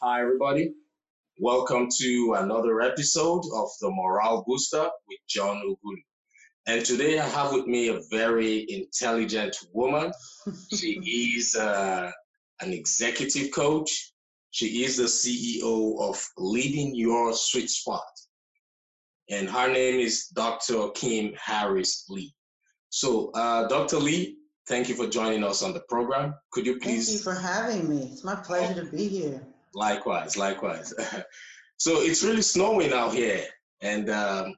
Hi, everybody. Welcome to another episode of the Morale Booster with John Ughulu. And today I have with me a very intelligent woman. She is uh, an executive coach. She is the CEO of Leading Your Sweet Spot. And her name is Dr. Kym Harris Lee. So, uh, Dr. Lee, thank you for joining us on the program. Could you please? Thank you for having me. It's my pleasure to be here. Likewise, likewise. so it's really snowing out here, and um,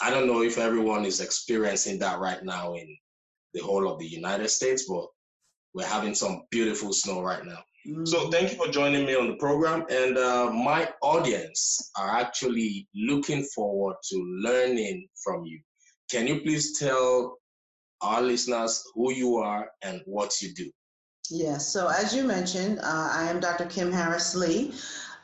I don't know if everyone is experiencing that right now in the whole of the United States, but we're having some beautiful snow right now. Mm-hmm. So thank you for joining me on the program. And uh, my audience are actually looking forward to learning from you. Can you please tell our listeners who you are and what you do? Yes, so as you mentioned, uh, I am Dr. Kym Harris Lee.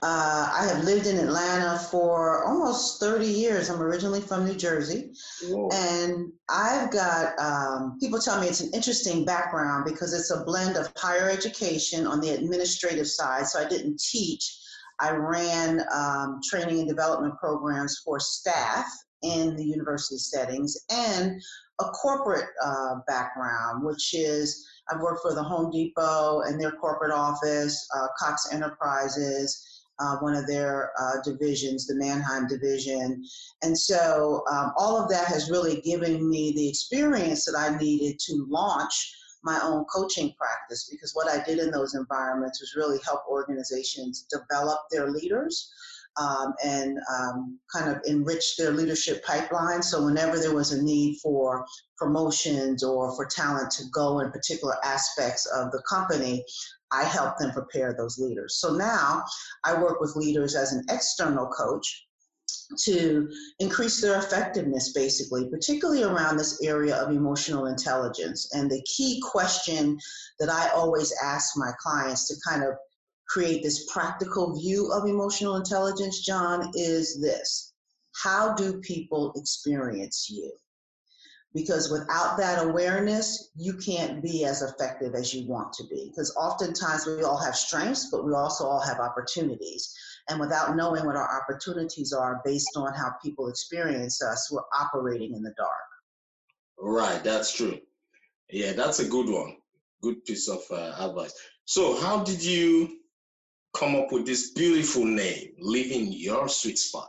Uh, I have lived in Atlanta for almost 30 years. I'm originally from New Jersey. Whoa. And I've got, um, people tell me it's an interesting background because it's a blend of higher education on the administrative side. So I didn't teach, I ran um, training and development programs for staff in the university settings and a corporate uh, background, which is I've worked for the Home Depot and their corporate office, uh, Cox Enterprises, uh, one of their uh, divisions, the Manheim division. And so um, all of that has really given me the experience that I needed to launch my own coaching practice because what I did in those environments was really help organizations develop their leaders um, and um, kind of enrich their leadership pipeline. So whenever there was a need for promotions or for talent to go in particular aspects of the company, I helped them prepare those leaders. So now I work with leaders as an external coach to increase their effectiveness, basically, particularly around this area of emotional intelligence. And the key question that I always ask my clients to kind of create this practical view of emotional intelligence, John, is this How do people experience you? Because without that awareness, you can't be as effective as you want to be. Because oftentimes we all have strengths, but we also all have opportunities. And without knowing what our opportunities are based on how people experience us, we're operating in the dark. Right, that's true. Yeah, that's a good one. Good piece of uh, advice. So, how did you come up with this beautiful name, Living Your Sweet Spot?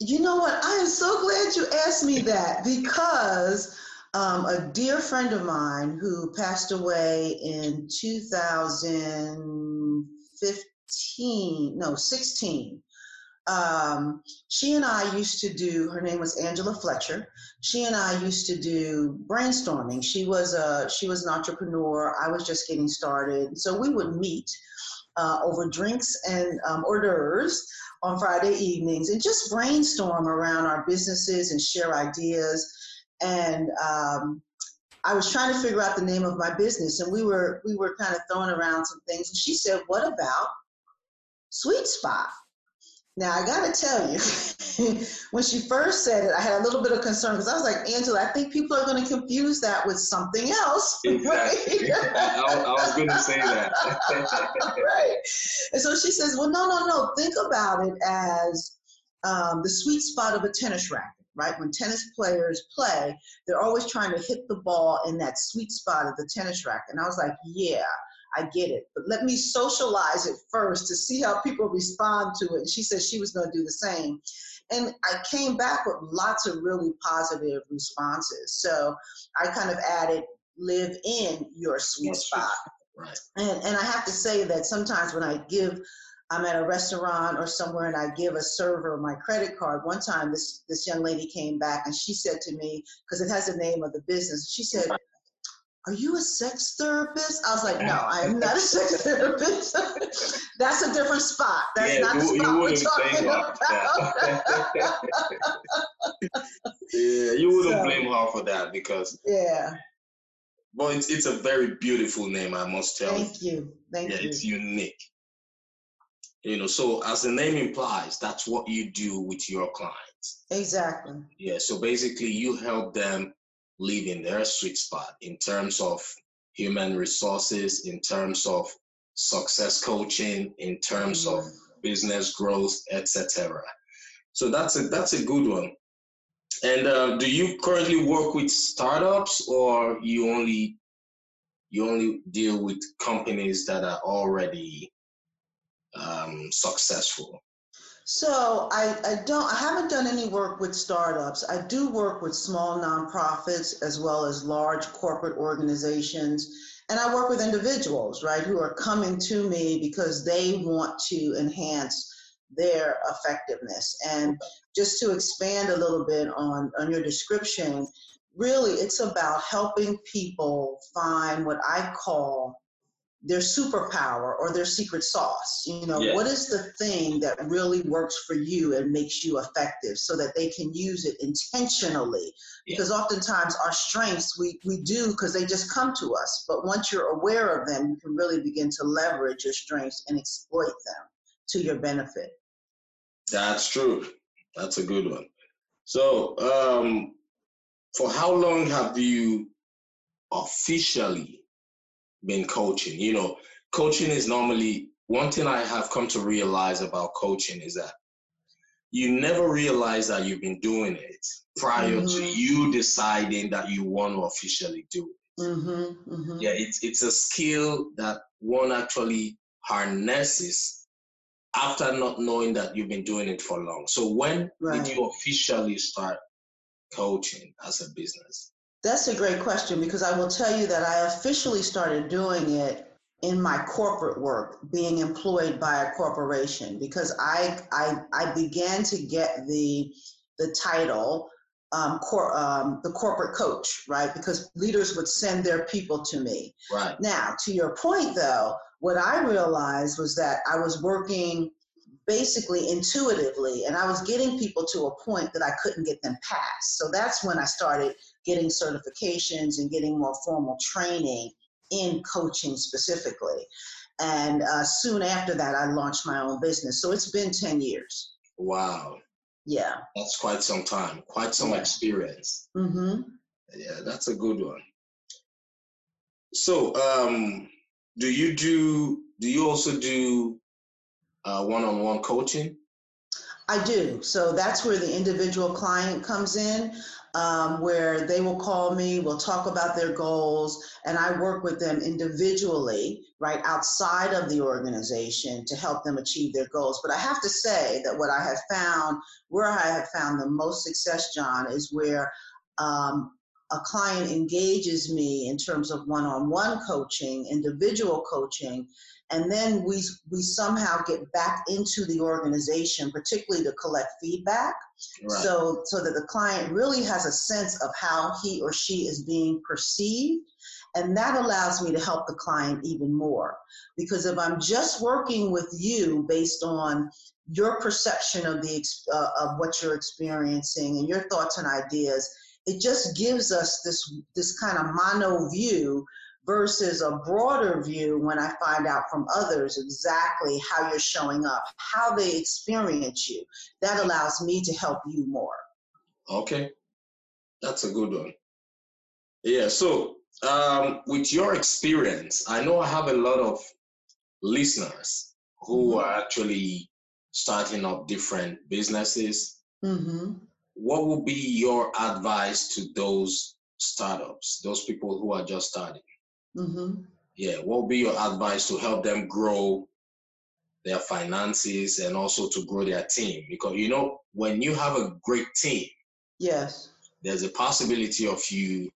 You know what? I am so glad you asked me that because um, a dear friend of mine who passed away in 2015, no, 16. Um, she and I used to do, her name was Angela Fletcher. She and I used to do brainstorming. She was a, she was an entrepreneur. I was just getting started. So we would meet uh, over drinks and um, hors d'oeuvres on Friday evenings and just brainstorm around our businesses and share ideas. And um, I was trying to figure out the name of my business, and we were we were kind of throwing around some things. And she said, "What about Sweet Spot?" Now I got to tell you, when she first said it, I had a little bit of concern because I was like, Angela, I think people are going to confuse that with something else. Exactly. Right? I, I, was to say that. right. And so she says, well, no, no, no. Think about it as um, the sweet spot of a tennis racket. Right when tennis players play, they're always trying to hit the ball in that sweet spot of the tennis racket. And I was like, yeah, I get it. But let me socialize it first to see how people respond to it. And she said she was going to do the same. And I came back with lots of really positive responses. So I kind of added live in your sweet spot. Right. And, and I have to say that sometimes when I give I'm at a restaurant or somewhere and I give a server my credit card. One time this this young lady came back and she said to me, because it has the name of the business, she said, are you a sex therapist? I was like, no, I am not a sex therapist. That's a different spot. That's yeah, not you, the spot we're talking about. yeah, you wouldn't so, blame her for that because yeah. Well, it's it's a very beautiful name, I must tell Thank you. Thank yeah, you. it's unique. You know, so as the name implies, that's what you do with your clients. Exactly. Yeah. So basically, you help them live in their sweet spot in terms of human resources, in terms of success coaching, in terms of business growth, etc. So that's a that's a good one. And uh, do you currently work with startups, or you only you only deal with companies that are already um, successful? So I, I don't I haven't done any work with startups. I do work with small nonprofits as well as large corporate organizations. And I work with individuals, right, who are coming to me because they want to enhance their effectiveness. And just to expand a little bit on, on your description, really it's about helping people find what I call their superpower or their secret sauce. You know, what is the thing that really works for you and makes you effective so that they can use it intentionally? Because oftentimes our strengths we, we do because they just come to us. But once you're aware of them, you can really begin to leverage your strengths and exploit them to your benefit. That's true. That's a good one. So, um, for how long have you officially been coaching. You know, coaching is normally one thing I have come to realize about coaching is that you never realize that you've been doing it prior mm-hmm. to you deciding that you want to officially do it. Mm-hmm, mm-hmm. Yeah, it's it's a skill that one actually harnesses after not knowing that you've been doing it for long. So when right. did you officially start coaching as a business? That's a great question because I will tell you that I officially started doing it in my corporate work, being employed by a corporation, because I I, I began to get the the title um, cor- um, the corporate coach, right? Because leaders would send their people to me. Right. Now, to your point, though, what I realized was that I was working basically intuitively and I was getting people to a point that I couldn't get them past. So that's when I started getting certifications and getting more formal training in coaching specifically. And uh, soon after that, I launched my own business. So it's been 10 years. Wow. Yeah. That's quite some time, quite some yeah. experience. Mm-hmm. Yeah, that's a good one. So, um, do you do, do you also do uh, one-on-one coaching? I do. So that's where the individual client comes in um, where they will call me, we'll talk about their goals, and I work with them individually, right outside of the organization to help them achieve their goals. But I have to say that what I have found, where I have found the most success, John, is where um, a client engages me in terms of one-on-one coaching, individual coaching, and then we we somehow get back into the organization particularly to collect feedback right. so so that the client really has a sense of how he or she is being perceived and that allows me to help the client even more because if i'm just working with you based on your perception of the uh, of what you're experiencing and your thoughts and ideas it just gives us this this kind of mono view versus a broader view when I find out from others exactly how you're showing up, how they experience you. That allows me to help you more. Okay, that's a good one. Yeah, so um, with your experience, I know I have a lot of listeners who mm-hmm. are actually starting up different businesses. Mm-hmm. What would be your advice to those startups, those people who are just starting? Mm-hmm. Yeah, what would be your advice to help them grow their finances and also to grow their team? Because you know, when you have a great team, yes, there's a possibility of you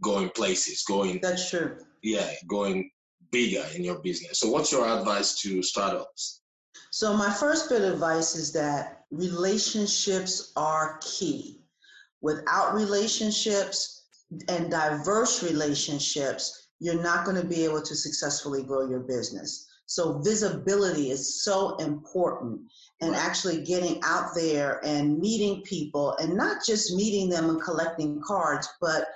going places, going. That's true. Yeah, going bigger in your business. So, what's your advice to startups? So, my first bit of advice is that relationships are key. Without relationships and diverse relationships, you're not going to be able to successfully grow your business. So visibility is so important and right. actually getting out there and meeting people and not just meeting them and collecting cards, but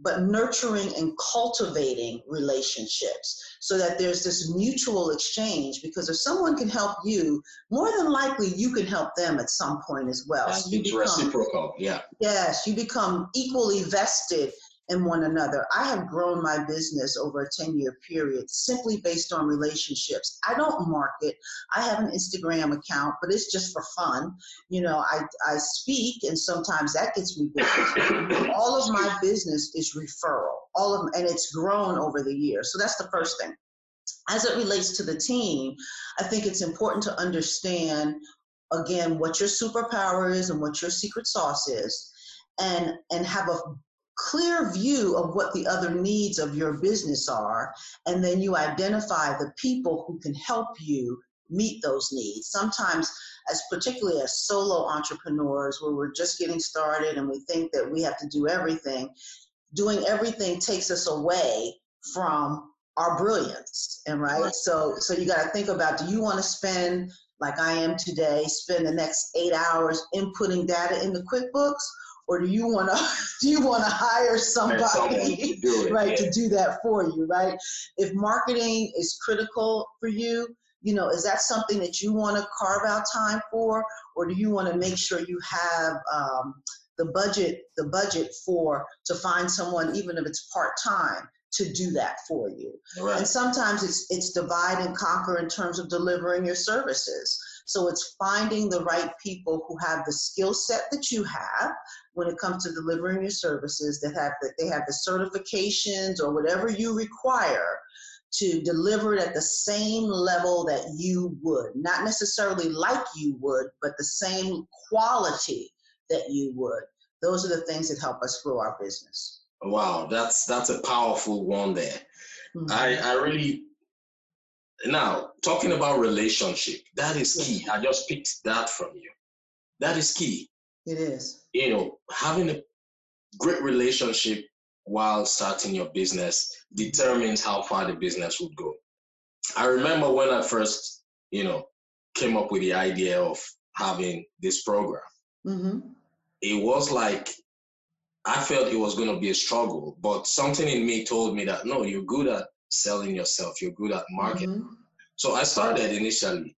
but nurturing and cultivating relationships so that there's this mutual exchange because if someone can help you more than likely you can help them at some point as well. So you become, reciprocal yeah. Yes you become equally vested in one another. I have grown my business over a 10 year period simply based on relationships. I don't market. I have an Instagram account, but it's just for fun. You know, I, I speak and sometimes that gets me business. All of my business is referral. All of and it's grown over the years. So that's the first thing. As it relates to the team, I think it's important to understand again what your superpower is and what your secret sauce is and and have a clear view of what the other needs of your business are, and then you identify the people who can help you meet those needs. Sometimes, as particularly as solo entrepreneurs, where we're just getting started and we think that we have to do everything, doing everything takes us away from our brilliance. And right, so so you got to think about: Do you want to spend like I am today, spend the next eight hours inputting data into QuickBooks? Or do you want to do you want to hire somebody to right yeah. to do that for you right if marketing is critical for you you know is that something that you want to carve out time for or do you want to make sure you have um, the budget the budget for to find someone even if it's part-time to do that for you right. and sometimes it's it's divide and conquer in terms of delivering your services so it's finding the right people who have the skill set that you have when it comes to delivering your services that have that they have the certifications or whatever you require to deliver it at the same level that you would. Not necessarily like you would but the same quality that you would. Those are the things that help us grow our business. Wow that's that's a powerful one there. Mm-hmm. i i really now talking about relationship that is key. I just picked that from you. That is key it is. You know, having a great relationship while starting your business determines how far the business would go. I remember when I first, you know, came up with the idea of having this program. Mm-hmm. It was like I felt it was going to be a struggle, but something in me told me that no, you're good at selling yourself, you're good at marketing. Mm-hmm. So I started initially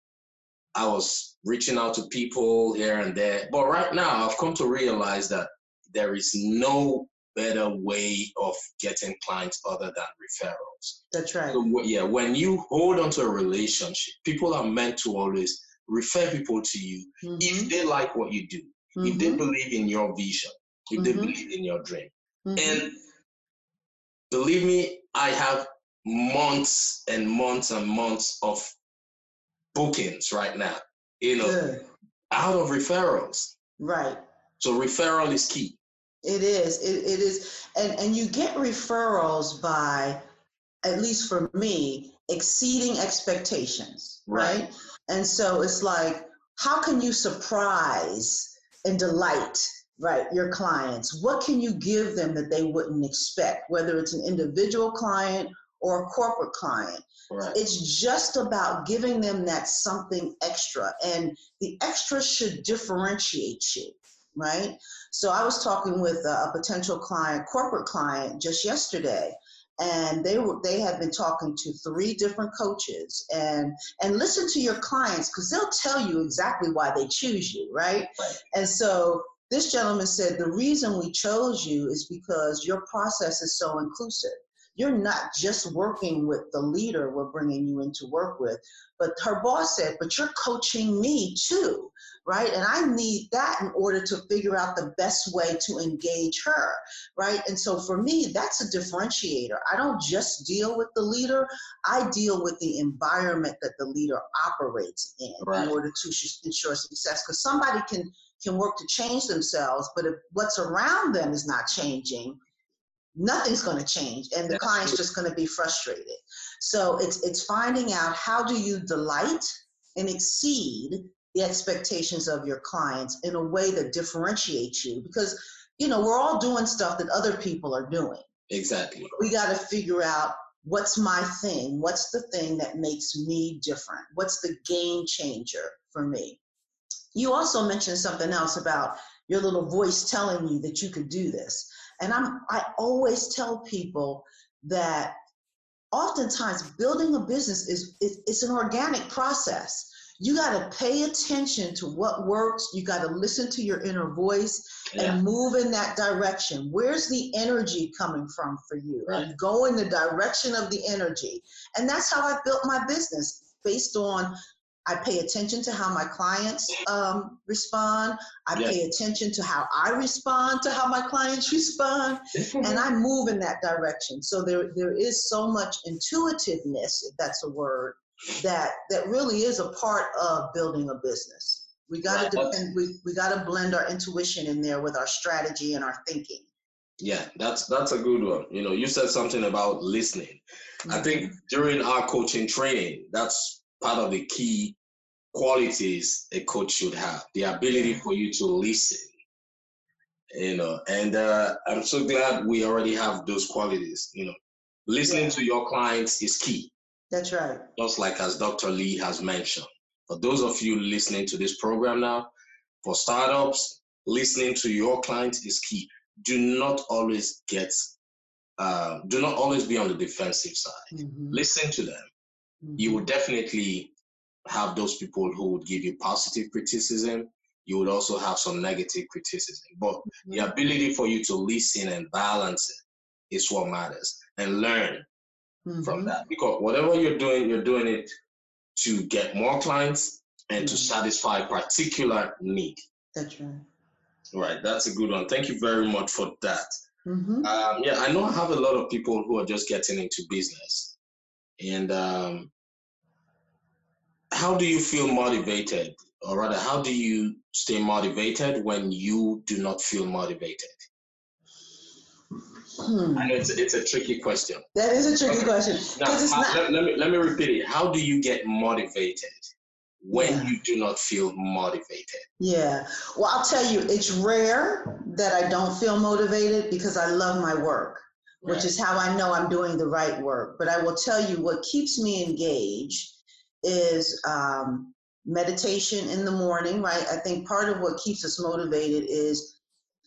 I was reaching out to people here and there. But right now, I've come to realize that there is no better way of getting clients other than referrals. That's right. So, yeah, when you hold on to a relationship, people are meant to always refer people to you mm-hmm. if they like what you do, mm-hmm. if they mm-hmm. believe in your vision, if mm-hmm. they believe in your dream. Mm-hmm. And believe me, I have months and months and months of bookings right now, you know, Good. out of referrals. Right. So referral is key. It is. It, it is. And, and you get referrals by, at least for me, exceeding expectations. Right. right? And so it's like, how can you surprise and delight right your clients what can you give them that they wouldn't expect whether it's an individual client or a corporate client. Right. It's just about giving them that something extra, and the extra should differentiate you, right? So I was talking with a, potential client, corporate client, just yesterday, and they were they had been talking to three different coaches and and listen to your clients because they'll tell you exactly why they choose you right? right and so this gentleman said the reason we chose you is because your process is so inclusive you're not just working with the leader we're bringing you in to work with, but her boss said, but you're coaching me too, right? And I need that in order to figure out the best way to engage her, right? And so for me, that's a differentiator. I don't just deal with the leader, I deal with the environment that the leader operates in right. in order to ensure success. Because somebody can can work to change themselves, but if what's around them is not changing, nothing's going to change and the client's just going to be frustrated. So it's it's finding out how do you delight and exceed the expectations of your clients in a way that differentiates you because you know we're all doing stuff that other people are doing. Exactly. We got to figure out what's my thing what's the thing that makes me different what's the game changer for me? You also mentioned something else about your little voice telling you that you could do this and I'm, I always tell people that oftentimes building a business is, is it's an organic process. you got to pay attention to what works. You got to listen to your inner voice yeah. and move in that direction. Where's the energy coming from for you? Right. And go in the direction of the energy. And that's how I built my business based on I pay attention to how my clients um, respond. I yes. pay attention to how I respond to how my clients respond, and I move in that direction. So there, there is so much intuitiveness, if that's a word, that that really is a part of building a business. We got to depend. We we got to blend our intuition in there with our strategy and our thinking. Yeah, that's that's a good one. You know, you said something about listening. Mm-hmm. I think mm-hmm. during our coaching training, that's part of the key qualities a coach should have the ability for you to listen you know and uh, i'm so glad we already have those qualities you know listening yeah. to your clients is key that's right just like as dr lee has mentioned for those of you listening to this program now for startups listening to your clients is key do not always get uh, do not always be on the defensive side mm-hmm. listen to them. You would definitely have those people who would give you positive criticism. You would also have some negative criticism. But mm-hmm. the ability for you to listen and balance it is what matters and learn mm-hmm. from that. Because whatever you're doing, you're doing it to get more clients and mm-hmm. to satisfy a particular need. That's right. Right, that's a good one. Thank you very much for that. Mm-hmm. Um, yeah, I know I have a lot of people who are just getting into business, and um, how do you feel motivated or rather how do you stay motivated when you do not feel motivated hmm. I know it's a, it's a tricky question. That is a tricky okay. question. Now, how, not... let, let, me, let me repeat it. How do you get motivated when yeah. you do not feel motivated? Yeah. Well, I'll tell you, it's rare that I don't feel motivated because I love my work. Which is how I know I'm doing the right work. But I will tell you what keeps me engaged is um, meditation in the morning, right? I think part of what keeps us motivated is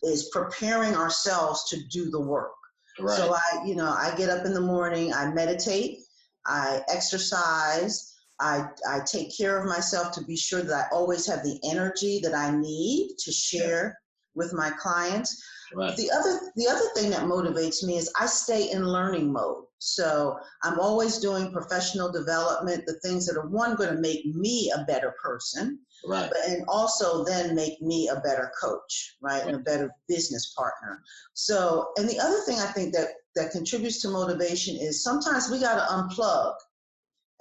is preparing ourselves to do the work. Right. So I, you know, I get up in the morning, I meditate, I exercise, I I take care of myself to be sure that I always have the energy that I need to share yeah. with my clients. Right. The other the other thing that motivates me is I stay in learning mode. So I'm always doing professional development, the things that are one going to make me a better person, right? But, and also then make me a better coach, right, and a better business partner. So, and the other thing I think that that contributes to motivation is sometimes we got to unplug,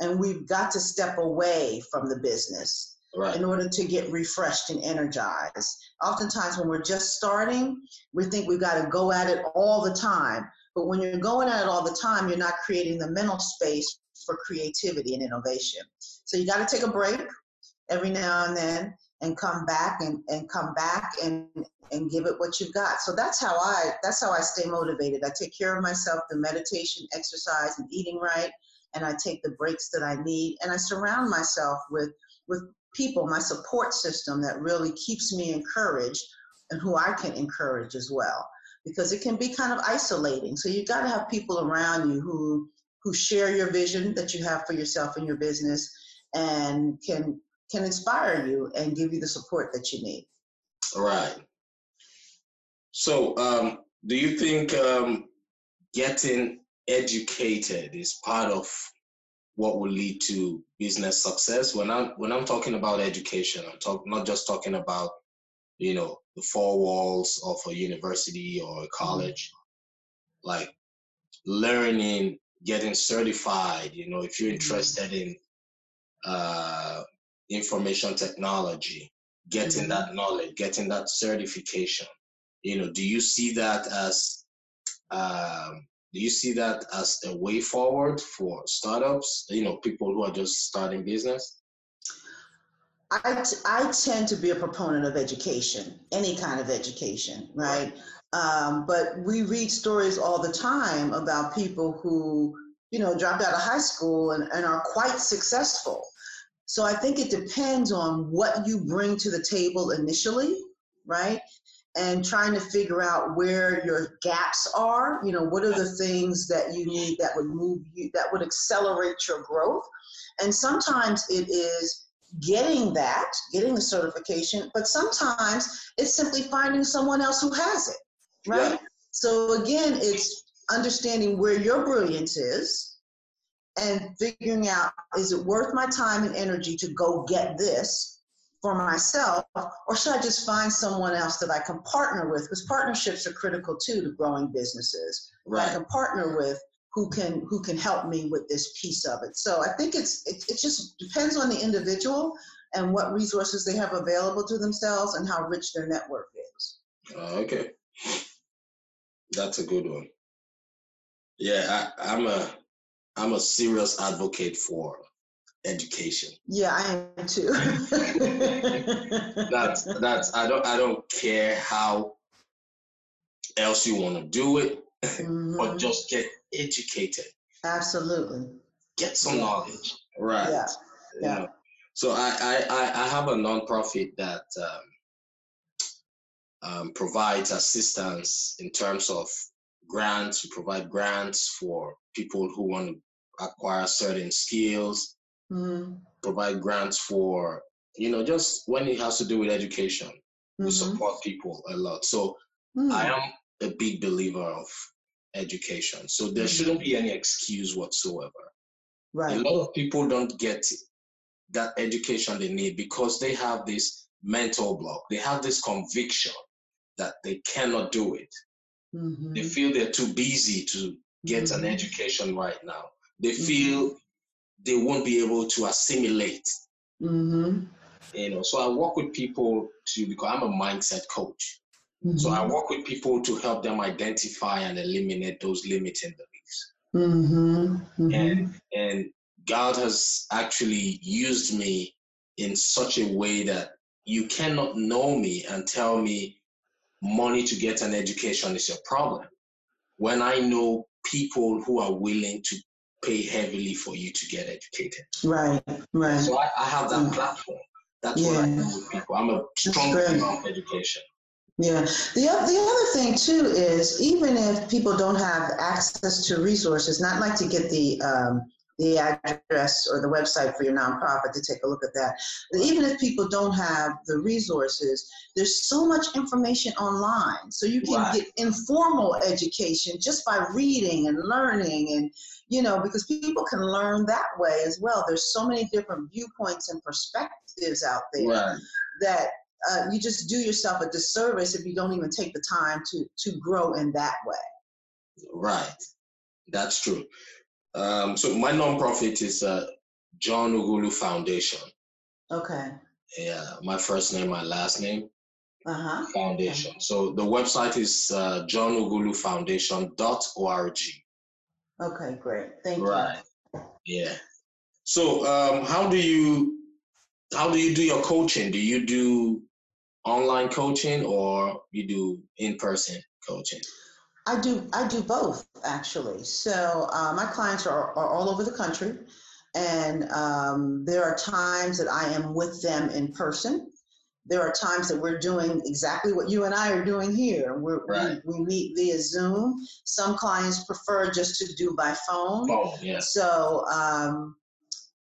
and we've got to step away from the business. Right. in order to get refreshed and energized. Oftentimes, when we're just starting, we think we've got to go at it all the time. But when you're going at it all the time, you're not creating the mental space for creativity and innovation. So you got to take a break every now and then and come back and, and come back and, and give it what you've got. So that's how I that's how I stay motivated. I take care of myself through meditation, exercise, and eating right, and I take the breaks that I need, and I surround myself with with people, my support system that really keeps me encouraged and who I can encourage as well because it can be kind of isolating. So you've got to have people around you who who share your vision that you have for yourself and your business and can can inspire you and give you the support that you need. All right. So, um, do you think um, getting educated is part of what will lead to business success? When I'm when I'm talking about education, I'm talk, not just talking about you know the four walls of a university or a mm-hmm. college like learning getting certified you know if you're mm-hmm. interested in uh, information technology getting mm-hmm. that knowledge getting that certification you know do you see that as um, do you see that as a way forward for startups you know people who are just starting business I, I tend to be a proponent of education, any kind of education, right? Um, but we read stories all the time about people who, you know, dropped out of high school and, and are quite successful. So I think it depends on what you bring to the table initially, right? And trying to figure out where your gaps are. You know, what are the things that you need that would move you, that would accelerate your growth? And sometimes it is getting that, getting the certification, but sometimes it's simply finding someone else who has it, right? Yeah. So again, it's understanding where your brilliance is and figuring out is it worth my time and energy to go get this for myself or should i just find someone else that i can partner with? Because partnerships are critical too to growing businesses. Right. i can partner with who can who can help me with this piece of it. So i think it's it, it just depends on the individual and what resources they have available to themselves and how rich their network is. Uh, okay. That's a good one. Yeah I, i'm a i'm a serious advocate for education yeah i am too that's that's i don't i don't care how else you want to do it mm-hmm. but just get educated. Absolutely. Get some knowledge. Right. Yeah. yeah. know? So I, I, I have a nonprofit that um, um, provides assistance in terms of grants. We provide grants for people who want to acquire certain skills. Mm-hmm. Provide grants for you know just when it has to do with education. Mm-hmm. We support people a lot. So mm-hmm. I am a big believer of education. So there mm-hmm. shouldn't be any excuse whatsoever. Right. A lot of people don't get that education they need because they have this mental block. They have this conviction that they cannot do it. Mm-hmm. They feel they're too busy to get mm-hmm. an education right now. They mm-hmm. They won't be able to assimilate. Mm-hmm. You know, so I work with people to because I'm a mindset coach. Mm-hmm. So I work with people to help them identify and eliminate those limiting beliefs. Mm-hmm. Mm-hmm. And and God has actually used me in such a way that you cannot know me and tell me money to get an education is your problem. When I know people who are willing to pay heavily for you to get educated. Right, right. So I, I have that mm. platform. That's yeah. what I do with people. I'm a strong believer of education. Yeah. The, the other thing too is even if people don't have access to resources, not like to get the um, the address or the website for your nonprofit to take a look at that. But even if people don't have the resources, there's so much information online. So you can right. get informal education just by reading and learning and you know, because people can learn that way as well. There's so many different viewpoints and perspectives out there right. that uh, you just do yourself a disservice if you don't even take the time to to grow in that way. Right, that's true. Um, so my nonprofit is uh, John Ughulu Foundation. Okay. Yeah, my first name, my last name. Uh-huh. Foundation. Okay. So the website is uh, johnughulufoundation.org. Okay, great. Thank right. you. Right. Yeah. So um, how do you how do you do your coaching? Do you do online coaching or you do in-person coaching? I do I do both actually. So uh, my clients are, are all over the country, and um, there are times that I am with them in person. There are times that we're doing exactly what you and I are doing here. We're, right. we, we meet via Zoom. Some clients prefer just to do by phone. Oh, yeah. So um,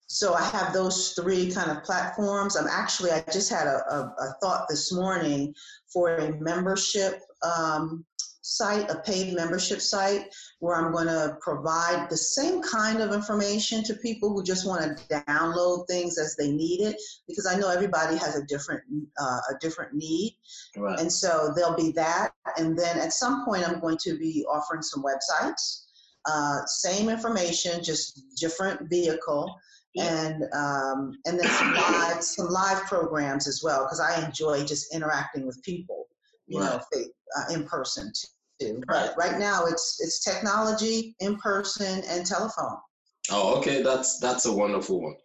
so I have those three kind of platforms. I'm actually, I just had a, a, a thought this morning for a membership um, site, a paid membership site, where I'm going to provide the same kind of information to people who just want to download things as they need it, because I know everybody has a different uh, a different need, right. and so there'll be that. And then at some point, I'm going to be offering some websites. Uh, same information, just different vehicle and um, and then some live some live programs as well because I enjoy just interacting with people, you right. know, uh, in person But right now it's it's technology, in person, and telephone. Oh, okay, that's that's a wonderful one.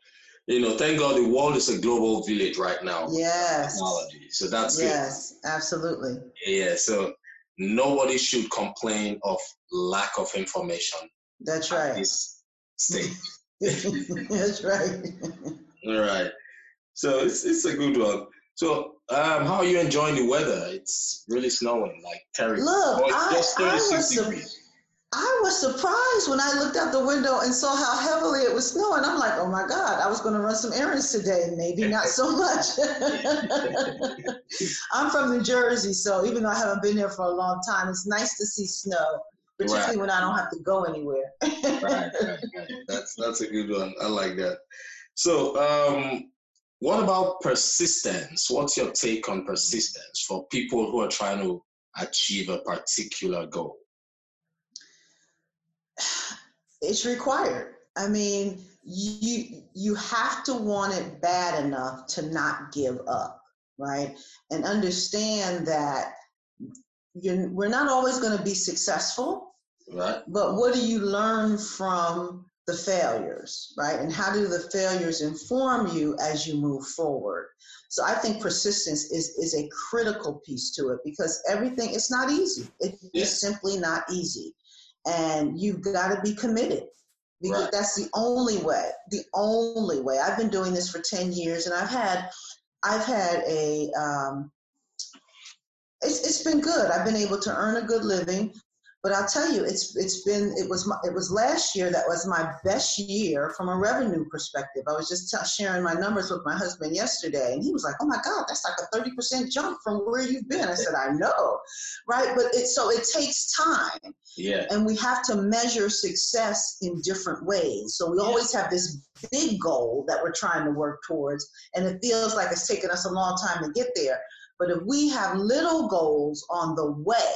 You know, thank God the world is a global village right now. Yes. Technology, so that's yes, good. absolutely. Yeah, so nobody should complain of lack of information. That's right. This stage. That's right. All right. So it's it's a good one. So um, how are you enjoying the weather? It's really snowing, like terrible. Look, I, I was degrees. I was surprised when I looked out the window and saw how heavily it was snowing. I'm like, oh my God, I was going to run some errands today. Maybe not so much. I'm from New Jersey, so even though I haven't been here for a long time, it's nice to see snow, particularly right. when I don't have to go anywhere. right, right, right. That's, that's a good one. I like that. So, um, what about persistence? What's your take on persistence for people who are trying to achieve a particular goal? it's required. I mean, you you have to want it bad enough to not give up, right? And understand that you're, we're not always going to be successful, right? But what do you learn from the failures, right? And how do the failures inform you as you move forward? So I think persistence is is a critical piece to it because everything it's not easy. It's yes. simply not easy and you've got to be committed because right. that's the only way the only way i've been doing this for 10 years and i've had i've had a um, it's, it's been good i've been able to earn a good living but I'll tell you, it's it's been it was my, it was last year that was my best year from a revenue perspective. I was just t- sharing my numbers with my husband yesterday, and he was like, "Oh my God, that's like a thirty percent jump from where you've been." I said, "I know, right?" But it so it takes time, yeah, and we have to measure success in different ways. So we yeah. always have this big goal that we're trying to work towards, and it feels like it's taken us a long time to get there. But if we have little goals on the way,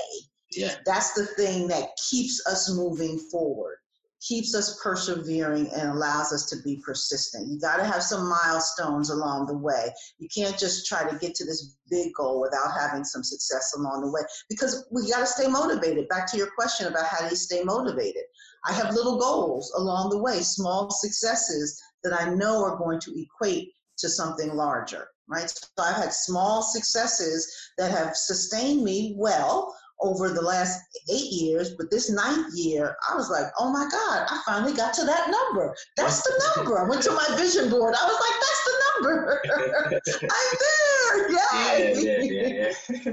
yeah. That's the thing that keeps us moving forward, keeps us persevering, and allows us to be persistent. You got to have some milestones along the way. You can't just try to get to this big goal without having some success along the way because we got to stay motivated. Back to your question about how do you stay motivated. I have little goals along the way, small successes that I know are going to equate to something larger, right? So I've had small successes that have sustained me well over the last eight years, but this ninth year, I was like, oh my God, I finally got to that number. That's the number. I went to my vision board. I was like, that's the number. I'm there. Yeah, yeah, yeah, yeah.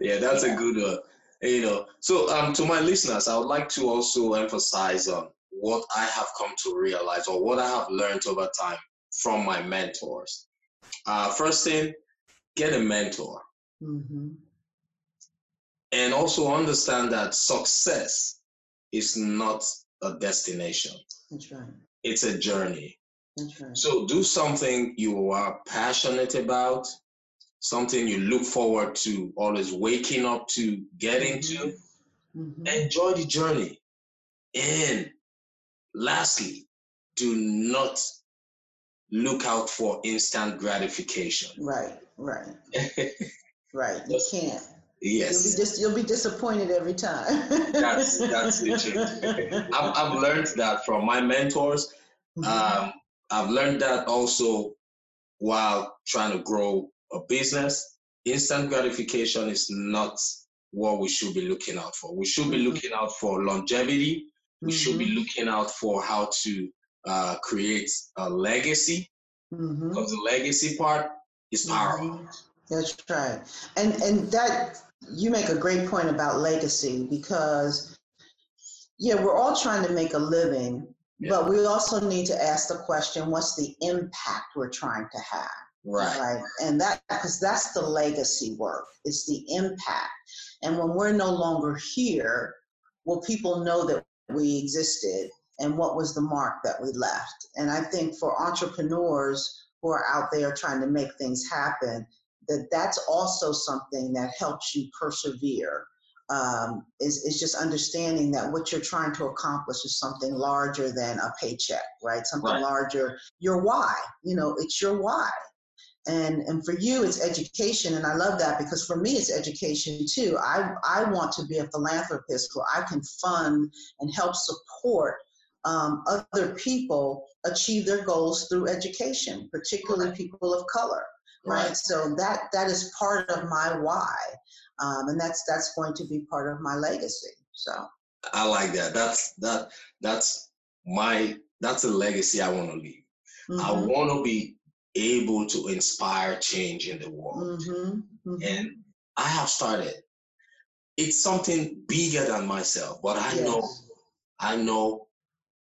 yeah, that's yeah. a good one. You know, so um, to my listeners, I would like to also emphasize on what I have come to realize or what I have learned over time from my mentors. Uh, first thing, get a mentor. Mm-hmm and also understand that success is not a destination. That's right. It's a journey. That's right. So do something you are passionate about, something you look forward to, always waking up to get mm-hmm. into. Mm-hmm. Enjoy the journey. And lastly, do not look out for instant gratification. Right, right. right. You can't. Yes. You'll be, dis- you'll be disappointed every time. that's that's the truth. I've, I've learned that from my mentors. Mm-hmm. Um, I've learned that also while trying to grow a business. Instant gratification is not what we should be looking out for. We should be mm-hmm. looking out for longevity. We mm-hmm. should be mm-hmm. looking out for how to uh, create a legacy mm-hmm. because the legacy part is powerful. That's right. And and that you make a great point about legacy because yeah we're all trying to make a living yeah. but we also need to ask the question what's the impact we're trying to have? Right. Right and that because that's the legacy work it's the impact. And when we're no longer here will people know that we existed and what was the mark that we left. And i think for entrepreneurs who are out there trying to make things happen that that's also something that helps you persevere um, is, is just understanding that what you're trying to accomplish is something larger than a paycheck, right? Something right. larger, your why, you know, it's your why. And, and for you, it's education. And I love that because for me, it's education too. I, I want to be a philanthropist where I can fund and help support um, other people achieve their goals through education, particularly people of color right? So that that is part of my why, um, and that's that's going to be part of my legacy. So I like that. That's that that's my that's a legacy I want to leave. Mm-hmm. I want to be able to inspire change in the world, mm-hmm. Mm-hmm. and I have started. It's something bigger than myself, but I yes. know I know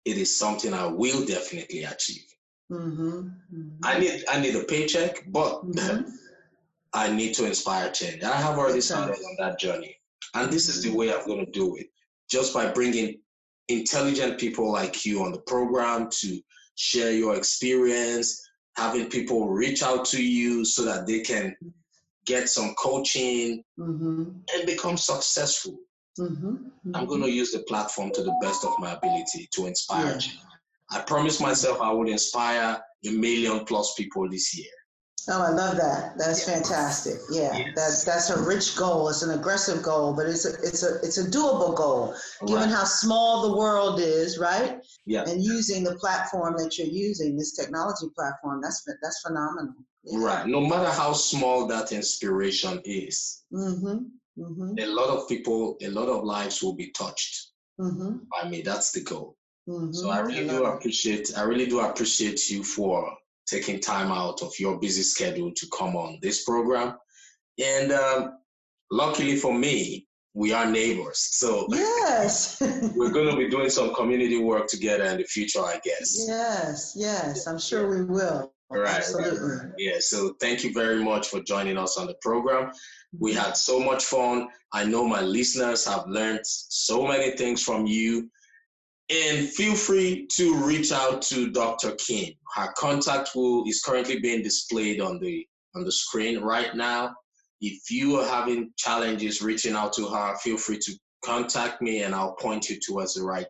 it is something I will definitely achieve. Mm-hmm. Mm-hmm. I need I need a paycheck, but mm-hmm. I need to inspire change. I have already started on that journey, and this is the way I'm going to do it. Just by bringing intelligent people like you on the program to share your experience, having people reach out to you so that they can get some coaching mm-hmm. and become successful. Mm-hmm. Mm-hmm. I'm going to use the platform to the best of my ability to inspire yeah. change. I promised myself I would inspire a million plus people this year. Oh, I love that. That's fantastic. Yeah, yes. that, that's a rich goal. It's an aggressive goal, but it's a it's a it's a doable goal, given right. how small the world is, right? Yeah. And using the platform that you're using, this technology platform, that's that's phenomenal. Yeah. Right. No matter how small that inspiration is, mm-hmm. Mm-hmm. a lot of people, a lot of lives will be touched mm-hmm. by me. That's the goal. Mm-hmm. So I really do appreciate. I really do appreciate you for taking time out of your busy schedule to come on this program. And um, luckily for me, we are neighbors. So yes, we're going to be doing some community work together in the future, I guess. Yes, yes, I'm sure we will. Right. Absolutely. Yeah. So thank you very much for joining us on the program. We had so much fun. I know my listeners have learned so many things from you. And feel free to reach out to Dr. Kym. Her contact will is currently being displayed on the on the screen right now. If you are having challenges reaching out to her, feel free to contact me and I'll point you towards the right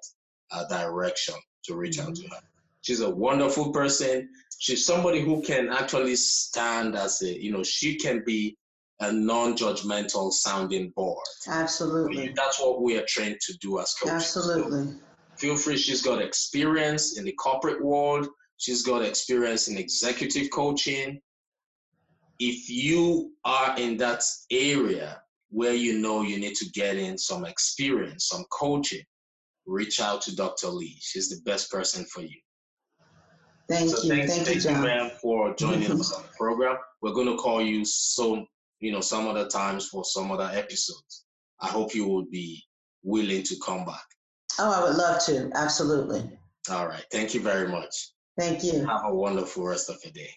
uh, direction to reach mm-hmm. out to mm-hmm. her. She's a wonderful person. She's somebody who can actually stand as a, you know, she can be a non-judgmental sounding board. Absolutely. That's what we are trained to do as coaches. Absolutely. So feel free. She's got experience in the corporate world. She's got experience in executive coaching. If you are in that area where you know you need to get in some experience, some coaching, reach out to Dr. Lee. She's the best person for you. Thank so you. Thanks, thank, thank you, you, ma'am, for joining us on the program. We're going to call you so, you know, some other times for some other episodes. I hope you will be willing to come back. Oh, I would love to. Absolutely. All right. Thank you very much. Thank you. Have a wonderful rest of your day.